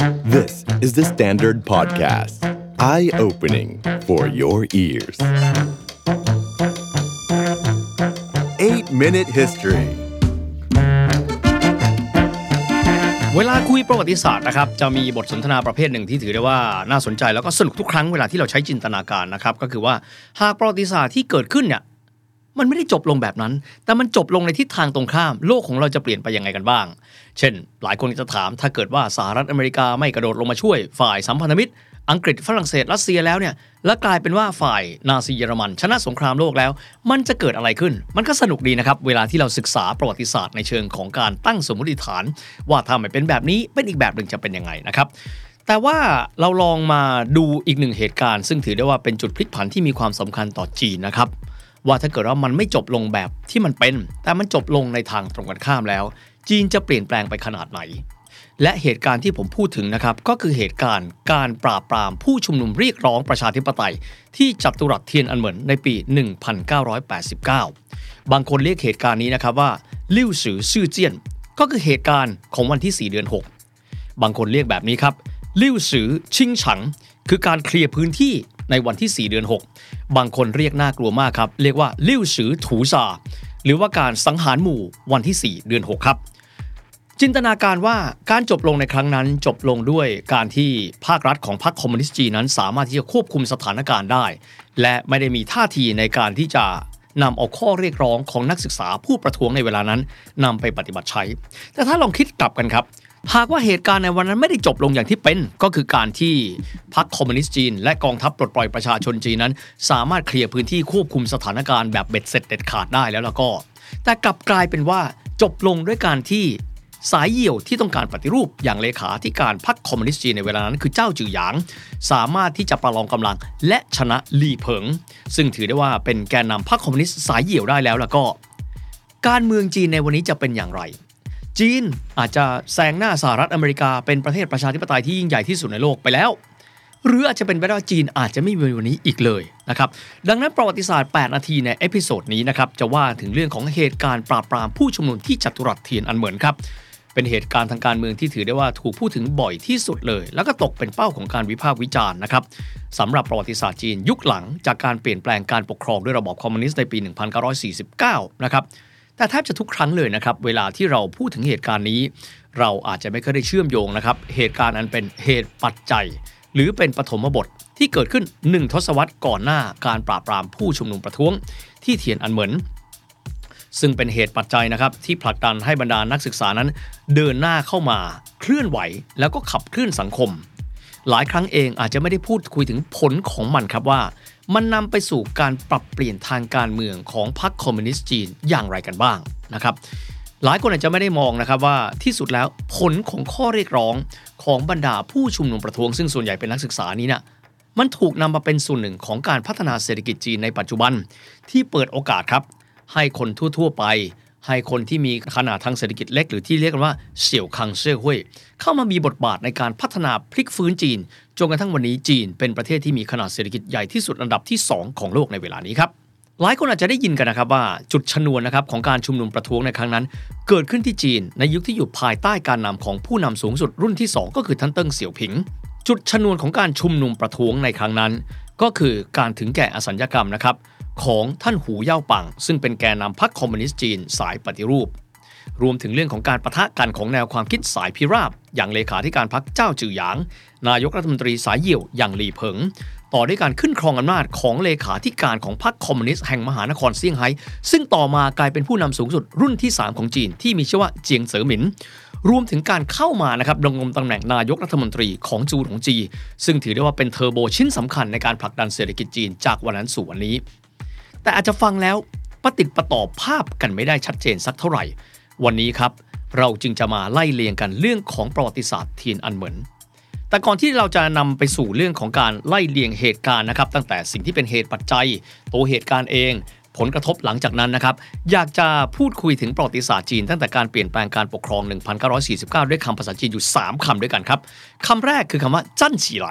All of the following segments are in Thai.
This is the Standard Podcast. Eye opening for your ears. 8 Minute History เวลาคุยประวัติศาสตร์นะครับจะมีบทสนทนาประเภทหนึ่งที่ถือได้ว่าน่าสนใจแล้วก็สนุกทุกครั้งเวลาที่เราใช้จินตนาการนะครับก็คือว่าหากประวัติศาสตร์ที่เกิดขึ้นเนี่ย มันไม่ได้จบลงแบบนั้น แต่มันจบลงในทิศทางตรงข้าม โลกของเราจะเปลี่ยนไปยังไงกันบ้าง เช่น หลายคนจะถามถ้าเกิดว่าสหรัฐอเมริกาไม่กระโดดลงมาช่วยฝ่ายสัมพันธมิตร อังกฤษฝรั่งเศสรัสเซียแล้วเนี่ย แล้วกลายเป็นว่าฝ่ายนาซีเยอรมัน ชนะสงครามโลกแล้ว มันจะเกิดอะไรขึ้น มันก็สนุกดีนะครับ เวลาที่เราศึกษาประวัติศาสตร์ในเชิงของการตั้งสมมติฐาน ว่าถ้าไม่เป็นแบบนี้เป็นอีกแบบหนึ่งจะเป็นยังไงนะครับแต่ว่าเราลองมาดูอีกหนึ่งเหตุการณ์ ซึ่งถือได้ว่าเป็นจุดพลิกผันที่มีความสำคัญต่อจีนนะครับ ว่าถ้าเกิดว่ามันไม่จบลงแบบที่มันเป็น แต่มันจบลงในทางตรงกันข้ามแล้ว จีนจะเปลี่ยนแปลงไปขนาดไหน และเหตุการณ์ที่ผมพูดถึงนะครับ ก็คือเหตุการณ์การปราบปรามผู้ชุมนุมเรียกร้องประชาธิปไตย ที่จัตุรัสเทียนอันเหมินในปี 1989 บางคนเรียกเหตุการณ์นี้นะครับว่าลิ่วซือซื่อเจี้ยน ก็คือเหตุการณ์ของวันที่ 4 เดือน 6 บางคนเรียกแบบนี้ครับลิ่วซือชิงฉัง คือการเคลียร์พื้นที่ ในวันที่ 4 เดือน 6 บางคนเรียกน่ากลัวมากครับ เรียกว่าลิ่วซือถูซาหรือว่าการสังหารหมู่วันที่ 4 เดือน 6 ครับ จินตนาการว่าการจบลงในครั้งนั้นจบลงด้วยการที่ภาครัฐของพรรคคอมมิวนิสต์จีนนั้น สามารถที่จะควบคุมสถานการณ์ได้ และไม่ได้มีท่าทีในการที่จะนำเอาข้อเรียกร้องของนักศึกษาผู้ประท้วงในเวลานั้นนำไปปฏิบัติใช้ แต่ถ้าลองคิดกลับกันครับ หากว่าเหตุการณ์ในวันนั้นไม่ได้จบลงอย่างที่เป็น ก็คือการที่พรรคคอมมิวนิสต์จีน และกองทัพปลดปล่อยประชาชนจีนนั้น สามารถเคลียร์พื้นที่ควบคุมสถานการณ์แบบเบ็ดเสร็จเด็ดขาดได้แล้วแล้วก็ แต่กลับกลายเป็นว่าจบลงด้วยการที่สายเหี่ยวที่ต้องการปฏิรูปอย่างเลขาธิการพรรคคอมมิวนิสต์จีนในเวลานั้นคือจ้าวจื่อหยาง สามารถที่จะประลองกำลังและชนะหลี่เผิง ซึ่งถือได้ว่าเป็นแกนนำพรรคคอมมิวนิสต์สายเหี่ยวได้แล้วแล้วก็ การเมืองจีนในวันนี้จะเป็นอย่างไร จีนอาจจะแซงหน้าสหรัฐอเมริกาเป็นประเทศประชาธิปไตยที่ยิ่งใหญ่ที่สุดในโลกไปแล้ว หรืออาจจะเป็นไปได้ว่าจีนอาจจะไม่มีวันนี้อีกเลยนะครับดังนั้นประวัติศาสตร์ 8 นาทีใน episode นี้นะครับจะว่าถึงเรื่องของเหตุการณ์ปราบปรามผู้ชุมนุมที่จัตุรัสเทียนอันเหมินครับเป็นเหตุการณ์ทางการเมืองที่ถือได้ว่าถูกพูดถึงบ่อยที่สุดเลย แล้วก็ตกเป็นเป้าของการวิพากษ์วิจารณ์นะครับสำหรับประวัติศาสตร์จีนยุคหลังจากการเปลี่ยนแปลงการปกครองด้วยระบอบคอมมิวนิสต์ในปี 1949 นะครับ แต่แทบจะทุกครั้งเลยนะครับ เวลาที่เราพูดถึงเหตุการณ์นี้ เราอาจจะไม่เคยได้เชื่อมโยงนะครับ เหตุการณ์อันเป็นเหตุปัจจัย หรือเป็นปฐมบทที่เกิดขึ้น 1 ทศวรรษก่อนหน้าการปราบปรามผู้ชุมนุมประท้วง ที่เทียนอันเหมินซึ่งเป็นเหตุปัจจัยนะครับที่ผลักดันให้บรรดานักศึกษานั้น เดินหน้าเข้ามาเคลื่อนไหว แล้วก็ขับเคลื่อนสังคม หลายครั้งเองอาจจะไม่ได้พูดคุยถึงผลของมันครับว่า มันนำไปสู่การปรับเปลี่ยนทางการเมืองของพรรคคอมมิวนิสต์จีนอย่างไรกันบ้างนะครับหลายคนอาจจะไม่ได้มองนะครับว่าที่สุดแล้วผลของข้อเรียกร้องของบรรดาผู้ชุมนุมประท้วงซึ่งส่วนใหญ่เป็นนักศึกษานี้นะ่ะมันถูกนำมาเป็นส่วนหนึ่งของการพัฒนาเศรษฐกิจจีนในปัจจุบัน ที่เปิดโอกาสครับ ให้คนทั่ว ๆ ไป ให้คนที่มีขนาดทางเศรษฐกิจเล็ก หรือที่เรียกกันว่าเสี่ยวคังเซี่ยหุยเข้ามามีบทบาทในการพัฒนาพลิกฟื้นจีน จนกระทั่งวันนี้จีนเป็นประเทศที่มีขนาดเศรษฐกิจใหญ่ที่สุดอันดับที่ 2 ของโลกในเวลานี้ครับหลายคนอาจจะได้ยินกันนะครับว่าจุดชนวนนะครับของการชุมนุมประท้วงในครั้งนั้น เกิดขึ้นที่จีน ในยุคที่อยู่ภายใต้การนำของผู้นำสูงสุดรุ่นที่ 2 ก็คือท่านเติ้งเสี่ยวผิง จุดชนวนของการชุมนุมประท้วงในครั้งนั้น ก็คือการถึงแก่อสัญญกรรมนะครับ ของท่านหูเย่าปัง ซึ่งเป็นแกนนำพรรคคอมมิวนิสต์จีนสายปฏิรูป รวมถึงเรื่องของการประทะกันของแนวความคิดสายพิราบ อย่างเลขาธิการพรรคเจ้าจือหยาง นายกรัฐมนตรีสายเหี่ยวอย่างหลี่เผิง ต่อด้วยการขึ้นครองอำนาจของเลขาธิการของพรรคคอมมิวนิสต์แห่งมหานครเซี่ยงไฮ้ซึ่งต่อมากลายเป็นผู้นำสูงสุดรุ่นที่ 3 ของจีนที่มีชื่อว่าเจียงเสอหมินรวมถึงการเข้ามานะครับดำรงตำแหน่งนายกรัฐมนตรีของจูหลงจี ซึ่งถือได้ว่าเป็นเทอร์โบชิ้นสำคัญในการผลักดันเศรษฐกิจจีนจากวันนั้นสู่วันนี้ แต่อาจจะฟังแล้วปฏิดประต่อภาพกันไม่ได้ชัดเจนสักเท่าไหร่ วันนี้ครับ เราจึงจะมาไล่เลียงกันเรื่องของประวัติศาสตร์เทียนอันเหมินแต่ก่อนที่เราจะนำไปสู่เรื่องของการไล่เลียงเหตุการณ์นะครับ ตั้งแต่สิ่งที่เป็นเหตุปัจจัย ตัวเหตุการณ์เอง ผลกระทบหลังจากนั้นนะครับ อยากจะพูดคุยถึงประวัติศาสตร์จีน ตั้งแต่การเปลี่ยนแปลงการปกครอง 1949 ด้วยคำภาษาจีนอยู่ 3คำด้วยกันครับคำแรกคือคำว่าจั่นฉีไหล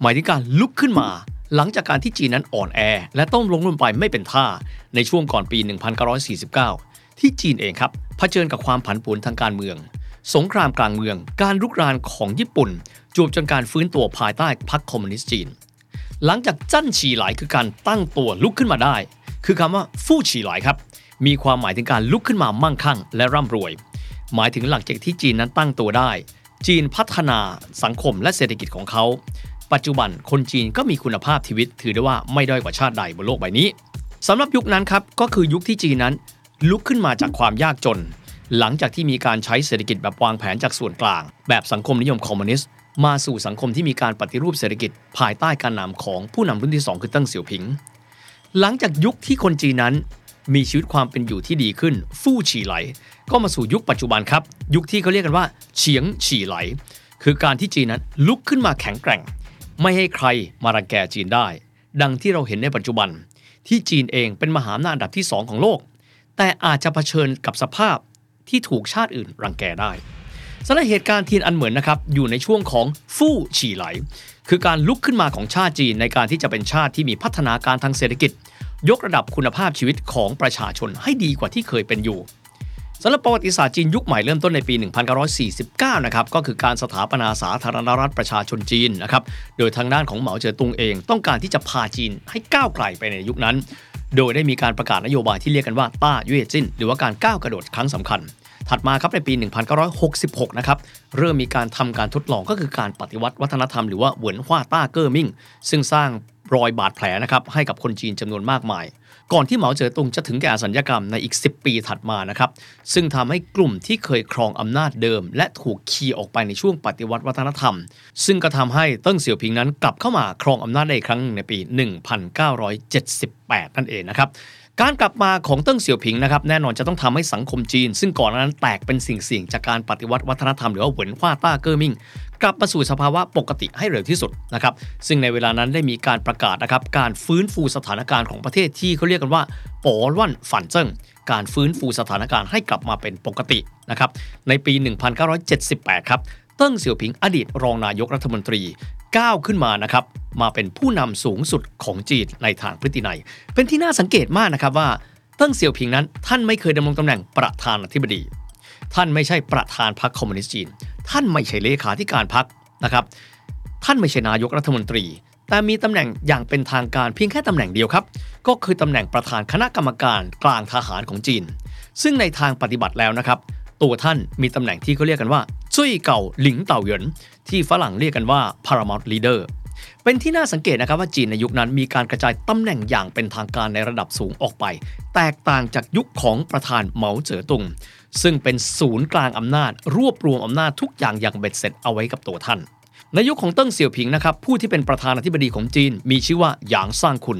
หมายถึงการลุกขึ้นมา หลังจากการที่จีนนั้นอ่อนแอ และต้องลงลุ่มไปไม่เป็นท่าในช่วงก่อนปี 1949 ที่จีนเองครับเผชิญกับความผันผวนทางการเมือง สงครามกลางเมือง การลุกรานของญี่ปุ่นจวบจนการฟื้นตัวภายใต้พรรคคอมมิวนิสต์จีน หลังจากจั้นฉีหลายคือการตั้งตัวลุกขึ้นมาได้ คือคำว่าฟู่ฉีหลายครับ มีความหมายถึงการลุกขึ้นมามั่งคั่ง และร่ำรวย หมายถึงหลังจากที่จีนนั้นตั้งตัวได้จีนพัฒนาสังคมและเศรษฐกิจของเขา ปัจจุบันคนจีนก็มีคุณภาพชีวิต ถือได้ว่าไม่ด้อยกว่าชาติใดบนโลกใบนี้สำหรับยุคนั้นครับก็คือยุคที่จีนนั้น ลุกขึ้นมาจากความยากจน หลังจากที่มีการใช้เศรษฐกิจแบบวางแผนจากส่วนกลาง แบบสังคมนิยมคอมมิวนิสต์มาสู่สังคมที่มีการปฏิรูปเศรษฐกิจ ภายใต้การนำของผู้นำรุ่นที่ 2 คือติ้งเสี่ยวผิง หลังจากยุคที่คนจีนนั้น มีชีวิตความเป็นอยู่ที่ดีขึ้น ฟู่ฉีไหล ก็มาสู่ยุคปัจจุบันครับ ยุคที่เขาเรียกกันว่าเฉียงฉีไหล คือการที่จีนนั้นลุกขึ้นมาแข็งแกร่ง ไม่ให้ใครมารังแกจีนได้ ดังที่เราเห็นในปัจจุบัน ที่จีนเองเป็นมหาอำนาจอันดับที่ 2 ของโลก แต่อาจจะเผชิญกับสภาพที่ถูกชาติอื่นรังแกได้สำหรับเหตุการณ์ทีนอันเหมือนนะครับอยู่ในช่วงของฟู่ฉีไหล คือการลุกขึ้นมาของชาติจีนในการที่จะเป็นชาติที่มีพัฒนาการทางเศรษฐกิจ ยกระดับคุณภาพชีวิตของประชาชนให้ดีกว่าที่เคยเป็นอยู่ สำหรับประวัติศาสตร์จีนยุคใหม่เริ่มต้นในปี 1949 นะครับ ก็คือการสถาปนาสาธารณรัฐประชาชนจีนนะครับ โดยทางด้านของเหมาเจ๋อตุงเองต้องการที่จะพาจีนให้ก้าวไกลไปในยุคนั้น โดยได้มีการประกาศนโยบายที่เรียกกันว่า大跃进หรือว่าการก้าวกระโดดครั้งสำคัญ ถัดมาครับในปี 1966 นะครับ เริ่มมีการทำการทดลองก็คือการปฏิวัติวัฒนธรรมหรือว่า文化大革命ซึ่งสร้าง รอยบาดแผลนะครับให้กับคนจีนจำนวนมากมาย ก่อนที่เหมาเจ๋อตุงจะถึงแก่อสัญกรรมในอีก 10 ปีถัดมานะครับซึ่งทำให้กลุ่มที่เคยครองอำนาจเดิม และถูกเขี่ยออกไปในช่วงปฏิวัติวัฒนธรรม ซึ่งก็ทำให้เติ้งเสี่ยวผิงนั้นกลับเข้ามาครองอำนาจได้อีกครั้งหนึ่งในปี 1978 นั่นเองนะครับการกลับมาของเติ้งเสี่ยวผิงนะครับแน่นอนจะต้องทำให้สังคมจีน ซึ่งก่อนหน้านั้นแตกเป็นเสี่ยงเสี่ยงจากการปฏิวัติวัฒนธรรมหรือว่า文化大革命 กลับมาสู่สภาวะปกติให้เร็วที่สุดนะครับซึ่งในเวลานั้นได้มีการประกาศนะครับการฟื้นฟูสถานการณ์ของประเทศที่เขาเรียกกันว่า拨乱反正การฟื้นฟูสถานการณ์ให้กลับมาเป็นปกตินะครับในปี 1978 ครับเติ้งเสี่ยวผิงอดีตรองนายกรัฐมนตรีก้าวขึ้นมานะครับมาเป็นผู้นำสูงสุดของจีนในทางพฤตินัย เป็นที่น่าสังเกตมากนะครับว่าเติ้งเสี่ยวผิงนั้น ท่านไม่เคยดำรงตำแหน่งประธานาธิบดี ท่านไม่ใช่ประธานพรรคคอมมิวนิสต์จีน ท่านไม่ใช่เลขาธิการพรรคนะครับ ท่านไม่ใช่นายกรัฐมนตรี แต่มีตำแหน่งอย่างเป็นทางการเพียงแค่ตำแหน่งเดียวครับ ก็คือตำแหน่งประธานคณะกรรมการกลางทหารของจีน ซึ่งในทางปฏิบัติแล้วนะครับ ตัวท่านมีตำแหน่งที่เขาเรียกกันว่าซุยเก่าหลิงเต่าเหยินที่ฝรั่งเรียกกันว่า paramount leader เป็นที่น่าสังเกตนะครับว่าจีนในยุคนั้นมีการกระจายตำแหน่งอย่างเป็นทางการในระดับสูงออกไป แตกต่างจากยุคของประธานเหมาเจ๋อตุง ซึ่งเป็นศูนย์กลางอำนาจ รวบรวมอำนาจทุกอย่างอย่างเบ็ดเสร็จเอาไว้กับตัวท่าน ในยุคของเติ้งเสี่ยวผิงนะครับผู้ที่เป็นประธานาธิบดีของจีน มีชื่อว่าหยางซ่างคุน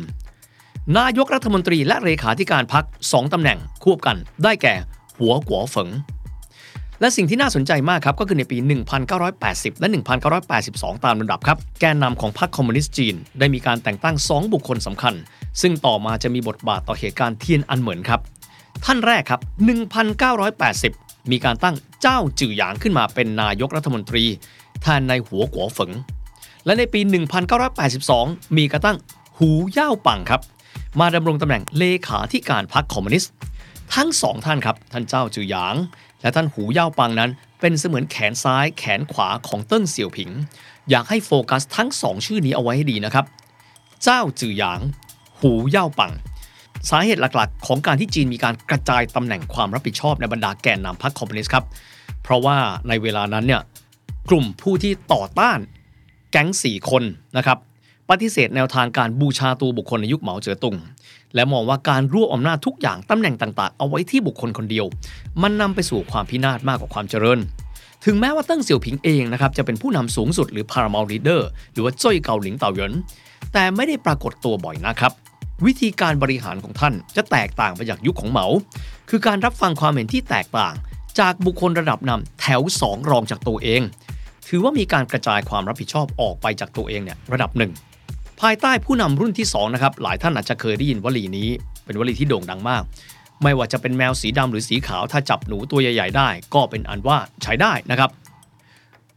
นายกรัฐมนตรีและเลขาธิการพรรคสองตำแหน่งควบกัน ได้แก่ ฮั่วกั๋วเฟิง และสิ่งที่น่าสนใจมากครับก็คือในปี 1980 และ 1982 ตามลำดับครับ แกนนำของพรรคคอมมิวนิสต์จีน ได้มีการแต่งตั้ง 2 บุคคลสำคัญ ซึ่งต่อมาจะมีบทบาทต่อเหตุการณ์เทียนอันเหมินครับ ท่านแรกครับ 1980 มีการตั้งจ้าวจื่อหยางขึ้นมาเป็นนายกรัฐมนตรีแทนนายฮั่วกั๋วเฟิงและในปี 1982 มีการตั้งหูเย่าปังครับ มาดำรงตำแหน่งเลขาธิการพรรคคอมมิวนิสต์ทั้งสองท่านครับ ท่านจ้าวจื่อหยาง และท่านหูเย่าปังนั้น เป็นเสมือนแขนซ้ายแขนขวาของเติ้งเสี่ยวผิง อยากให้โฟกัสทั้งสองชื่อนี้เอาไว้ให้ดีนะครับ จ้าวจื่อหยาง หูเย่าปัง สาเหตุหลักๆ ของการที่จีนมีการกระจายตำแหน่งความรับผิดชอบในบรรดาแกนนำพรรคคอมมิวนิสต์ครับ เพราะว่าในเวลานั้นเนี่ยกลุ่มผู้ที่ต่อต้านแก๊งสี่คนนะครับปฏิเสธแนวทางการบูชาตัวบุคคลในยุคเหมาเจ๋อตุง และมองว่าการรวบอำนาจทุกอย่างตำแหน่งต่างๆ เอาไว้ที่บุคคลคนเดียว มันนำไปสู่ความพินาศมากกว่าความเจริญ ถึงแม้ว่าเติ้งเสี่ยวผิงเองนะครับจะเป็นผู้นำสูงสุดหรือ paramount leader หรือว่าจ้อยเกาหลิงเต่าเหยินแต่ไม่ได้ปรากฏตัวบ่อยนะครับวิธีการบริหารของท่านจะแตกต่างไปจากยุคของเหมา คือการรับฟังความเห็นที่แตกต่าง จากบุคคลระดับนำแถวสองรองจากตัวเอง ถือว่ามีการกระจายความรับผิดชอบออกไปจากตัวเองเนี่ยระดับหนึ่ง ภายใต้ผู้นำรุ่นที่2นะครับหลายท่านอาจจะเคยได้ยินวลีนี้ เป็นวลีที่โด่งดังมาก ไม่ว่าจะเป็นแมวสีดำหรือสีขาว ถ้าจับหนูตัวใหญ่ ๆ ได้ ก็เป็นอันว่าใช้ได้นะครับ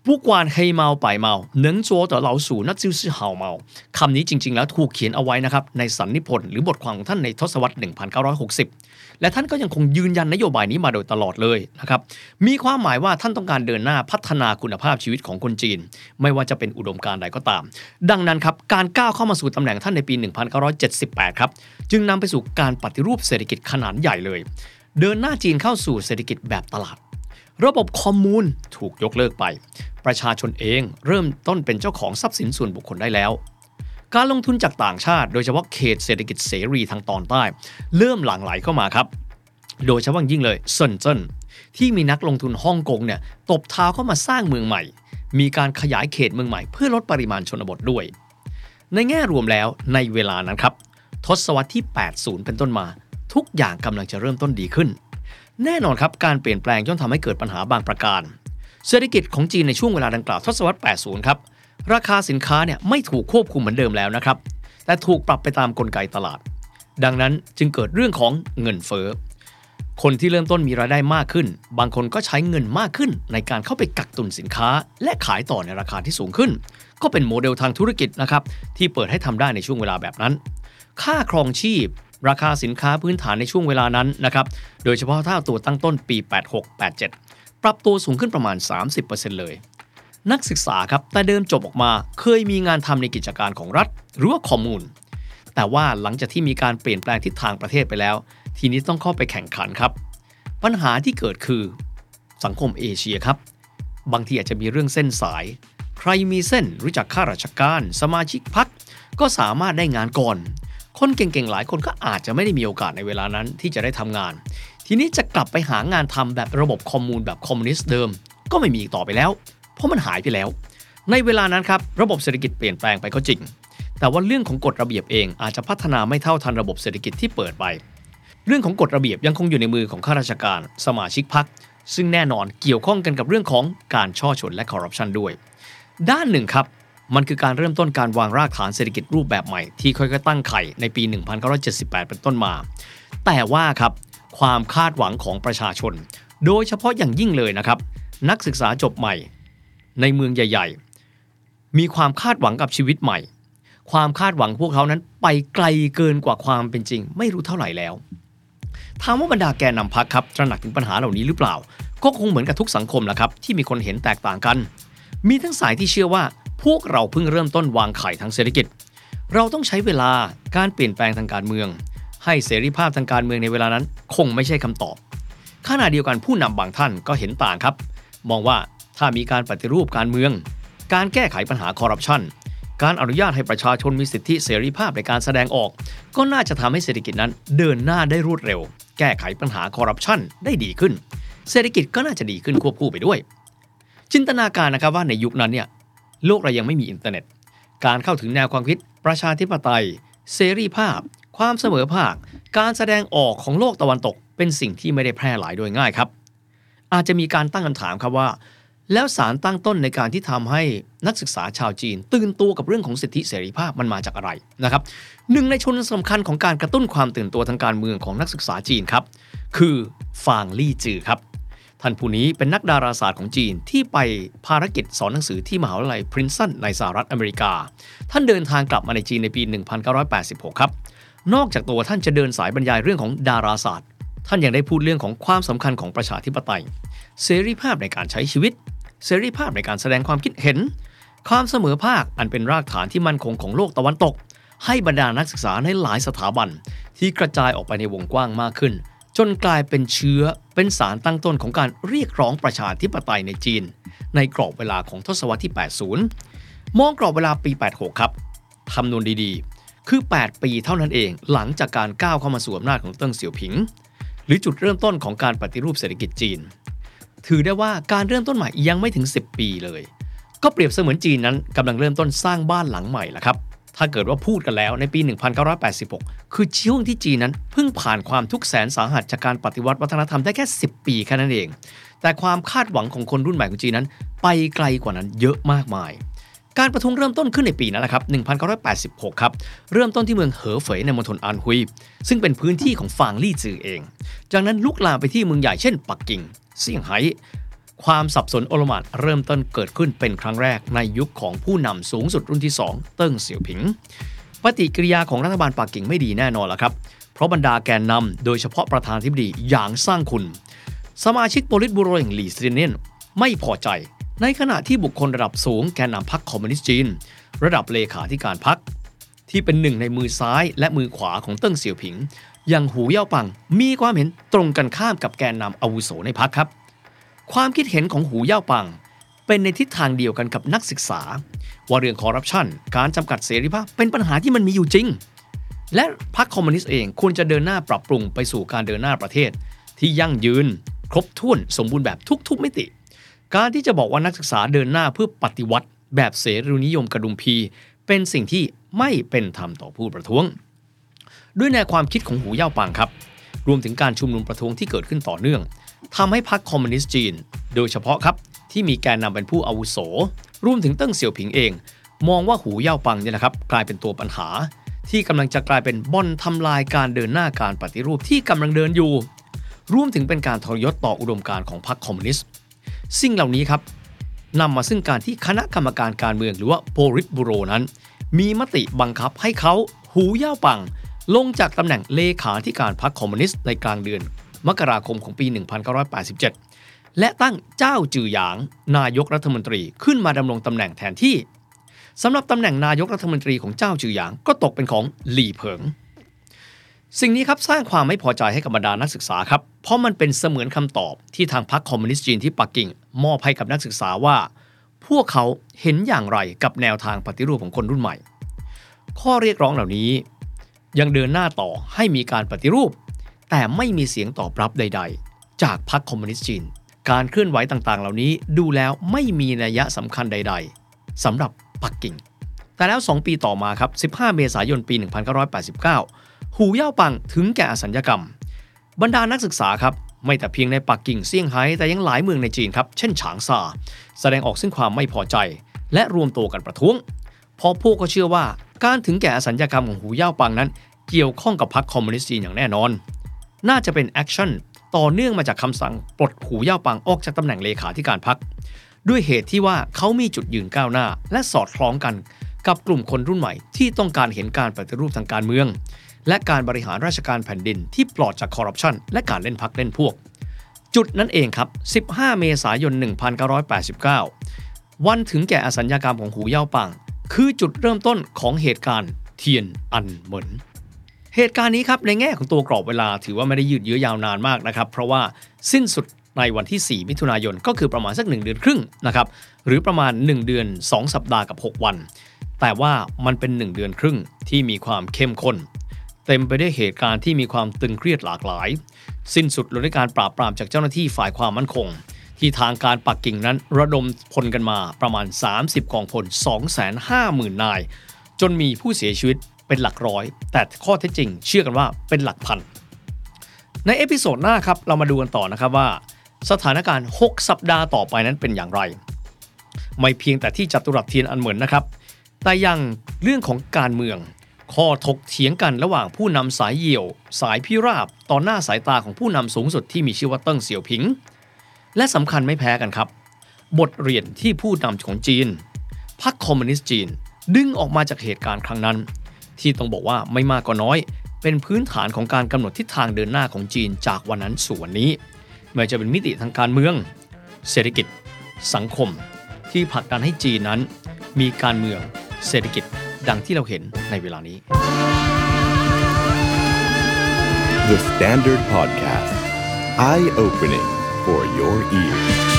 ผู้กวานเฮเมาไปเมาเนื้อจัวต่อเหลาสู่นัดซิวซื่อเห่าเมาคำนี้จริง ๆ แล้วถูกเขียนเอาไว้นะครับในสันนิพนธ์หรือบทความของท่านในทศวรรษ 1960 และท่านก็ยังคงยืนยันนโยบายนี้มาโดยตลอดเลยนะครับมีความหมายว่าท่านต้องการเดินหน้าพัฒนาคุณภาพชีวิตของคนจีน ไม่ว่าจะเป็นอุดมการณ์ใดก็ตาม ดังนั้นครับการก้าวเข้ามาสู่ตำแหน่งท่านในปี 1978 ครับจึงนำไปสู่การปฏิรูปเศรษฐกิจขนาดใหญ่เลย เดินหน้าจีนเข้าสู่เศรษฐกิจแบบตลาด ระบบคอมมูนถูกยกเลิกไป ประชาชนเองเริ่มต้นเป็นเจ้าของทรัพย์สินส่วนบุคคลได้แล้ว การลงทุนจากต่างชาติ โดยเฉพาะเขตเศรษฐกิจเสรีทางตอนใต้ เริ่มหลั่งไหลเข้ามาครับ โดยเฉพาะยิ่งเลยเซินเจิ้นที่มีนักลงทุนฮ่องกงเนี่ยตบเท้าเข้ามาสร้างเมืองใหม่ มีการขยายเขตเมืองใหม่เพื่อลดปริมาณชนบทด้วย ในแง่รวมแล้วในเวลานั้นครับทศวรรษที่ 80 เป็นต้นมา ทุกอย่างกำลังจะเริ่มต้นดีขึ้น แน่นอนครับการเปลี่ยนแปลงย่อมทำให้เกิดปัญหาบางประการ เศรษฐกิจของจีนในช่วงเวลาดังกล่าวทศวรรษ 80 ครับ ราคาสินค้าเนี่ยไม่ถูกควบคุมเหมือนเดิมแล้วนะครับ แต่ถูกปรับไปตามกลไกตลาด ดังนั้นจึงเกิดเรื่องของเงินเฟ้อ คนที่เริ่มต้นมีรายได้มากขึ้น บางคนก็ใช้เงินมากขึ้น ในการเข้าไปกักตุนสินค้า และขายต่อในราคาที่สูงขึ้น ก็เป็นโมเดลทางธุรกิจนะครับที่เปิดให้ทำได้ในช่วงเวลาแบบนั้น ค่าครองชีพ ราคาสินค้าพื้นฐานในช่วงเวลานั้นนะครับ โดยเฉพาะถ้าตัวตั้งต้นปี 86-87 ปรับตัวสูงขึ้นประมาณ 30%เลย นักศึกษาครับแต่เดิมจบออกมาเคยมีงานทำในกิจการของรัฐ หรือว่าคอมมูนแต่ว่าหลังจากที่มีการเปลี่ยนแปลงทิศทางประเทศไปแล้ว ทีนี้ต้องเข้าไปแข่งขันครับ ปัญหาที่เกิดคือ สังคมเอเชียครับ บางทีอาจจะมีเรื่องเส้นสาย ใครมีเส้นรู้จักข้าราชการ สมาชิกพรรคก็สามารถได้งานก่อน คนเก่งๆหลายคนก็อาจจะไม่ได้มีโอกาสในเวลานั้นที่จะได้ทำงาน ทีนี้จะกลับไปหางานทำแบบระบบคอมมูนแบบคอมมิวนิสต์เดิม ก็ไม่มีอีกต่อไปแล้ว เพราะมันหายไปแล้ว ในเวลานั้นครับระบบเศรษฐกิจเปลี่ยนแปลงไปก็จริง แต่ว่าเรื่องของกฎระเบียบเองอาจจะพัฒนาไม่เท่าทันระบบเศรษฐกิจที่เปิดไป เรื่องของกฎระเบียบยังคงอยู่ในมือของข้าราชการ สมาชิกพรรคซึ่งแน่นอนเกี่ยวข้องกันกับเรื่องของการช่อฉนและคอร์รัปชันด้วย ด้านหนึ่งครับมันคือการเริ่มต้นการวางรากฐานเศรษฐกิจรูปแบบใหม่ที่ค่อยๆตั้งไข่ในปี 1978 เป็นต้นมา แต่ว่าครับความคาดหวังของประชาชน โดยเฉพาะอย่างยิ่งเลยนะครับ นักศึกษาจบใหม่ ในเมืองใหญ่ ๆ มีความคาดหวังกับชีวิตใหม่ ความคาดหวังพวกเขานั้นไปไกลเกินกว่าความเป็นจริง ไม่รู้เท่าไหร่แล้วถามว่าบรรดาแกนนำพักครับตระหนักถึงปัญหาเหล่านี้หรือเปล่า ก็คงเหมือนกับทุกสังคมแหละครับ ที่มีคนเห็นแตกต่างกัน มีทั้งสายที่เชื่อว่าพวกเราเพิ่งเริ่มต้นวางไข่ทางเศรษฐกิจ เราต้องใช้เวลาการเปลี่ยนแปลงทางการเมือง ให้เสรีภาพทางการเมืองในเวลานั้น คงไม่ใช่คำตอบขณะเดียวกันผู้นำบางท่านก็เห็นต่างครับ มองว่า ถ้ามีการปฏิรูปการเมือง การแก้ไขปัญหาคอร์รัปชันการอนุญาตให้ประชาชนมีสิทธิเสรีภาพในการแสดงออก ก็น่าจะทำให้เศรษฐกิจนั้นเดินหน้าได้รวดเร็ว แก้ไขปัญหาคอร์รัปชันได้ดีขึ้น เศรษฐกิจก็น่าจะดีขึ้นควบคู่ไปด้วย จินตนาการนะครับว่าในยุคนั้นเนี่ยโลกเรายังไม่มีอินเทอร์เน็ต การเข้าถึงแนวความคิด ประชาธิปไตย เสรีภาพ ความเสมอภาค การแสดงออกของโลกตะวันตก เป็นสิ่งที่ไม่ได้แพร่หลายโดยง่ายครับ อาจจะมีการตั้งคำถามครับว่า แล้วสารตั้งต้นในการที่ทำให้นักศึกษาชาวจีน ตื่นตัวกับเรื่องของสิทธิเสรีภาพมันมาจากอะไรนะครับหนึ่งในชนวนสำคัญของการกระตุ้นความตื่นตัวทางการเมืองของนักศึกษาจีนครับ คือฟางลี่จือครับท่านผู้นี้เป็นนักดาราศาสตร์ของจีนที่ไปภารกิจสอนหนังสือที่มหาวิทยาลัยพรินซันในสหรัฐอเมริกา ท่านเดินทางกลับมาในจีนในปี 1986 ครับ นอกจากตัวท่านจะเดินสายบรรยายเรื่องของดาราศาสตร์ ท่านยังได้พูดเรื่องของความสำคัญของประชาธิปไตย เสรีภาพในการใช้ชีวิต เสรีภาพในการแสดงความคิดเห็น ความเสมอภาคอันเป็นรากฐานที่มั่นคงของโลกตะวันตก ให้บรรดานักศึกษาในหลายสถาบัน ที่กระจายออกไปในวงกว้างมากขึ้น จนกลายเป็นเชื้อเป็นสารตั้งต้นของการเรียกร้องประชาธิปไตยในจีน ในกรอบเวลาของทศวรรษที่ 80 มองกรอบเวลาปี 86 ครับคำนวณดีๆ คือ 8 ปีเท่านั้นเองหลังจากการก้าวเข้ามาสู่อำนาจของเติ้งเสี่ยวผิง หรือจุดเริ่มต้นของการปฏิรูปเศรษฐกิจจีน ถือได้ว่าการเริ่มต้นใหม่ยังไม่ถึง 10 ปีเลย ก็เปรียบเสมือนจีนนั้นกำลังเริ่มต้นสร้างบ้านหลังใหม่ละครับ ถ้าเกิดว่าพูดกันแล้วในปี 1986 คือช่วงที่จีนนั้นเพิ่งผ่านความทุกข์แสนสาหัสจากการปฏิวัติวัฒนธรรมได้แค่ 10 ปีแค่นั้นเอง แต่ความคาดหวังของคนรุ่นใหม่ของจีนนั้น ไปไกลกว่านั้นเยอะมากมาย การประท้วงเริ่มต้นขึ้นในปีนั้นแหละครับ 1986 ครับ เริ่มต้นที่เมืองเหอเฟยในมณฑลอันฮุย ซึ่งเป็นพื้นที่ของฟางลี่จือเอง จากนั้นลุกลามไปที่เมืองใหญ่เช่นปักกิ่งเซี่ยงไฮ้ความสับสนอลหม่านเริ่มต้นเกิดขึ้นเป็นครั้งแรกในยุคของผู้นำสูงสุดรุ่นที่ 2 เติ้งเสี่ยวผิง ปฏิกิริยาของรัฐบาลปักกิ่งไม่ดีแน่นอนละครับ เพราะบรรดาแกนนำโดยเฉพาะประธานาธิบดีหยางซ่างคุน สมาชิกโปลิตบูโรอย่างหลี่เซียนเนี่ยนไม่พอใจ ในขณะที่บุคคลระดับสูงแกนนำพรรคคอมมิวนิสต์จีน ระดับเลขาธิการพรรคที่เป็นหนึ่งในมือซ้ายและมือขวาของเติ้งเสี่ยวผิง อย่างหูเย่าปังมีความเห็นตรงกันข้ามกับแกนนำอาวุโสในพรรคครับ ความคิดเห็นของหูเย่าปัง เป็นในทิศทางเดียวกันกับนักศึกษา ว่าเรื่องคอร์รัปชันการจำกัดเสรีภาพเป็นปัญหาที่มันมีอยู่จริง และพรรคคอมมิวนิสต์เองควรจะเดินหน้าปรับปรุงไปสู่การเดินหน้าประเทศ ที่ยั่งยืน ครบถ้วนสมบูรณ์แบบทุกๆมิติ การที่จะบอกว่านักศึกษาเดินหน้าเพื่อปฏิวัติ แบบเสรีนิยมกระดุมพี เป็นสิ่งที่ไม่เป็นธรรมต่อผู้ประท้วง ด้วยแนวความคิดของหูเย่าปางครับ รวมถึงการชุมนุมประท้วงที่เกิดขึ้นต่อเนื่องทำให้พรรคคอมมิวนิสต์จีน โดยเฉพาะครับที่มีแกนนำเป็นผู้อาวุโส รวมถึงเติ้งเสี่ยวผิงเอง มองว่าหูเย่าปังเนี่ยนะครับกลายเป็นตัวปัญหา ที่กำลังจะกลายเป็นบ่อนทำลายการเดินหน้าการปฏิรูปที่กำลังเดินอยู่ รวมถึงเป็นการทรยศต่ออุดมการณ์ของพรรคคอมมิวนิสต์ สิ่งเหล่านี้ครับนำมาซึ่งการที่คณะกรรมการการเมืองหรือว่าโปลิตบูโรนั้น มีมติบังคับให้เขาหูเย่าปัง ลงจากตำแหน่งเลขาธิการพรรคคอมมิวนิสต์ในกลางเดือน มกราคมของปี 1987 และตั้งจ้าวจื่อหยาง นายกรัฐมนตรีขึ้นมาดำรงตำแหน่งแทนที่สำหรับตำแหน่งนายกรัฐมนตรีของจ้าวจื่อหยางก็ตกเป็นของหลี่เผิง สิ่งนี้ครับสร้างความไม่พอใจให้กับบรรดานักศึกษาครับ เพราะมันเป็นเสมือนคำตอบที่ทางพรรคคอมมิวนิสต์จีนที่ปักกิ่ง มอบให้กับนักศึกษาว่า พวกเขาเห็นอย่างไรกับแนวทางปฏิรูปของคนรุ่นใหม่ ข้อเรียกร้องเหล่านี้ ยังเดินหน้าต่อให้มีการปฏิรูป แต่ไม่มีเสียงตอบรับใด ๆ จากพรรคคอมมิวนิสต์จีน การเคลื่อนไหวต่างๆ เหล่านี้ดูแล้วไม่มีนัยสำคัญใด ๆสำหรับปักกิ่ง แต่แล้ว 2 ปีต่อมาครับ 15 เมษายน ปี 1989 หูเย่าปังถึงแก่อสัญญกรรม บรรดานักศึกษาครับไม่แต่เพียงในปักกิ่งเซี่ยงไฮ้แต่ยังหลายเมืองในจีนครับ เช่นฉางซาแสดงออกซึ่งความไม่พอใจ และรวมตัวกันประท้วงเพราะพวกเขาก็เชื่อว่าการถึงแก่อสัญกรรมของหูเย่าปังนั้น เกี่ยวข้องกับพรรคคอมมิวนิสต์จีนอย่างแน่นอน น่าจะเป็น action ต่อเนื่องมาจากคำสั่งปลดหูเย่าปังออกจากตำแหน่งเลขาธิการพรรคด้วยเหตุที่ว่าเขามีจุดยืนก้าวหน้า และสอดคล้องกัน กับกลุ่มคนรุ่นใหม่ที่ต้องการเห็นการปฏิรูปทางการเมือง และการบริหารราชการแผ่นดินที่ปลอดจากคอร์รัปชันและการเล่นพักเล่นพวก จุดนั้นเองครับ 15 เมษายน 1989 วันถึงแก่อสัญญากรรมของหูเย่าปัง คือจุดเริ่มต้นของเหตุการณ์เทียนอันเหมินเหตุการณ์นี้ครับในแง่ของตัวกรอบเวลาถือว่าไม่ได้ยืดเยื้อยาวนานมากนะครับเพราะว่าสิ้นสุดในวันที่ 4 มิถุนายนก็คือประมาณสัก 1 เดือนครึ่งนะครับหรือประมาณ 1 เดือน 2 สัปดาห์กับ 6 วัน แต่ว่ามันเป็น 1 เดือนครึ่งที่มีความเข้มข้น เต็มไปด้วยเหตุการณ์ที่มีความตึงเครียดหลากหลาย สิ้นสุดลงด้วยการปราบปรามจากเจ้าหน้าที่ฝ่ายความมั่นคง ที่ทางการปักกิ่งนั้นระดมพลกันมาประมาณ 30 กองพล 250,000 นาย จนมีผู้เสียชีวิตเป็นหลักร้อย แต่ข้อเท็จจริง เชื่อกันว่าเป็นหลักพัน ใน episode หน้าครับเรามาดูกันต่อนะครับว่า สถานการณ์ 6 สัปดาห์ต่อไปนั้นเป็นอย่างไร ไม่เพียงแต่ที่จัตุรัสเทียนอันเหมือนนะครับแต่ยังเรื่องของการเมือง ข้อถกเถียงกันระหว่างผู้นำสายเหี่ยว สายพิราบต่อหน้าสายตาของผู้นำสูงสุดที่มีชื่อว่าเติ้งเสี่ยวผิง และสำคัญไม่แพ้กันครับ บทเรียนที่ผู้นำของจีนพรรคคอมมิวนิสต์จีน ดึงออกมาจากเหตุการณ์ครั้งนั้น ที่ต้องบอกว่าไม่มากก็น้อย เป็นพื้นฐานของการกำหนดทิศทางเดินหน้าของจีนจากวันนั้นสู่วันนี้ไม่ว่าจะเป็นมิติทางการเมือง เศรษฐกิจ สังคม ที่ผลักดันให้จีนนั้น มีการเมือง เศรษฐกิจ ดังที่เราเห็นในเวลานี้ The Standard Podcast. Eye opening for your ears.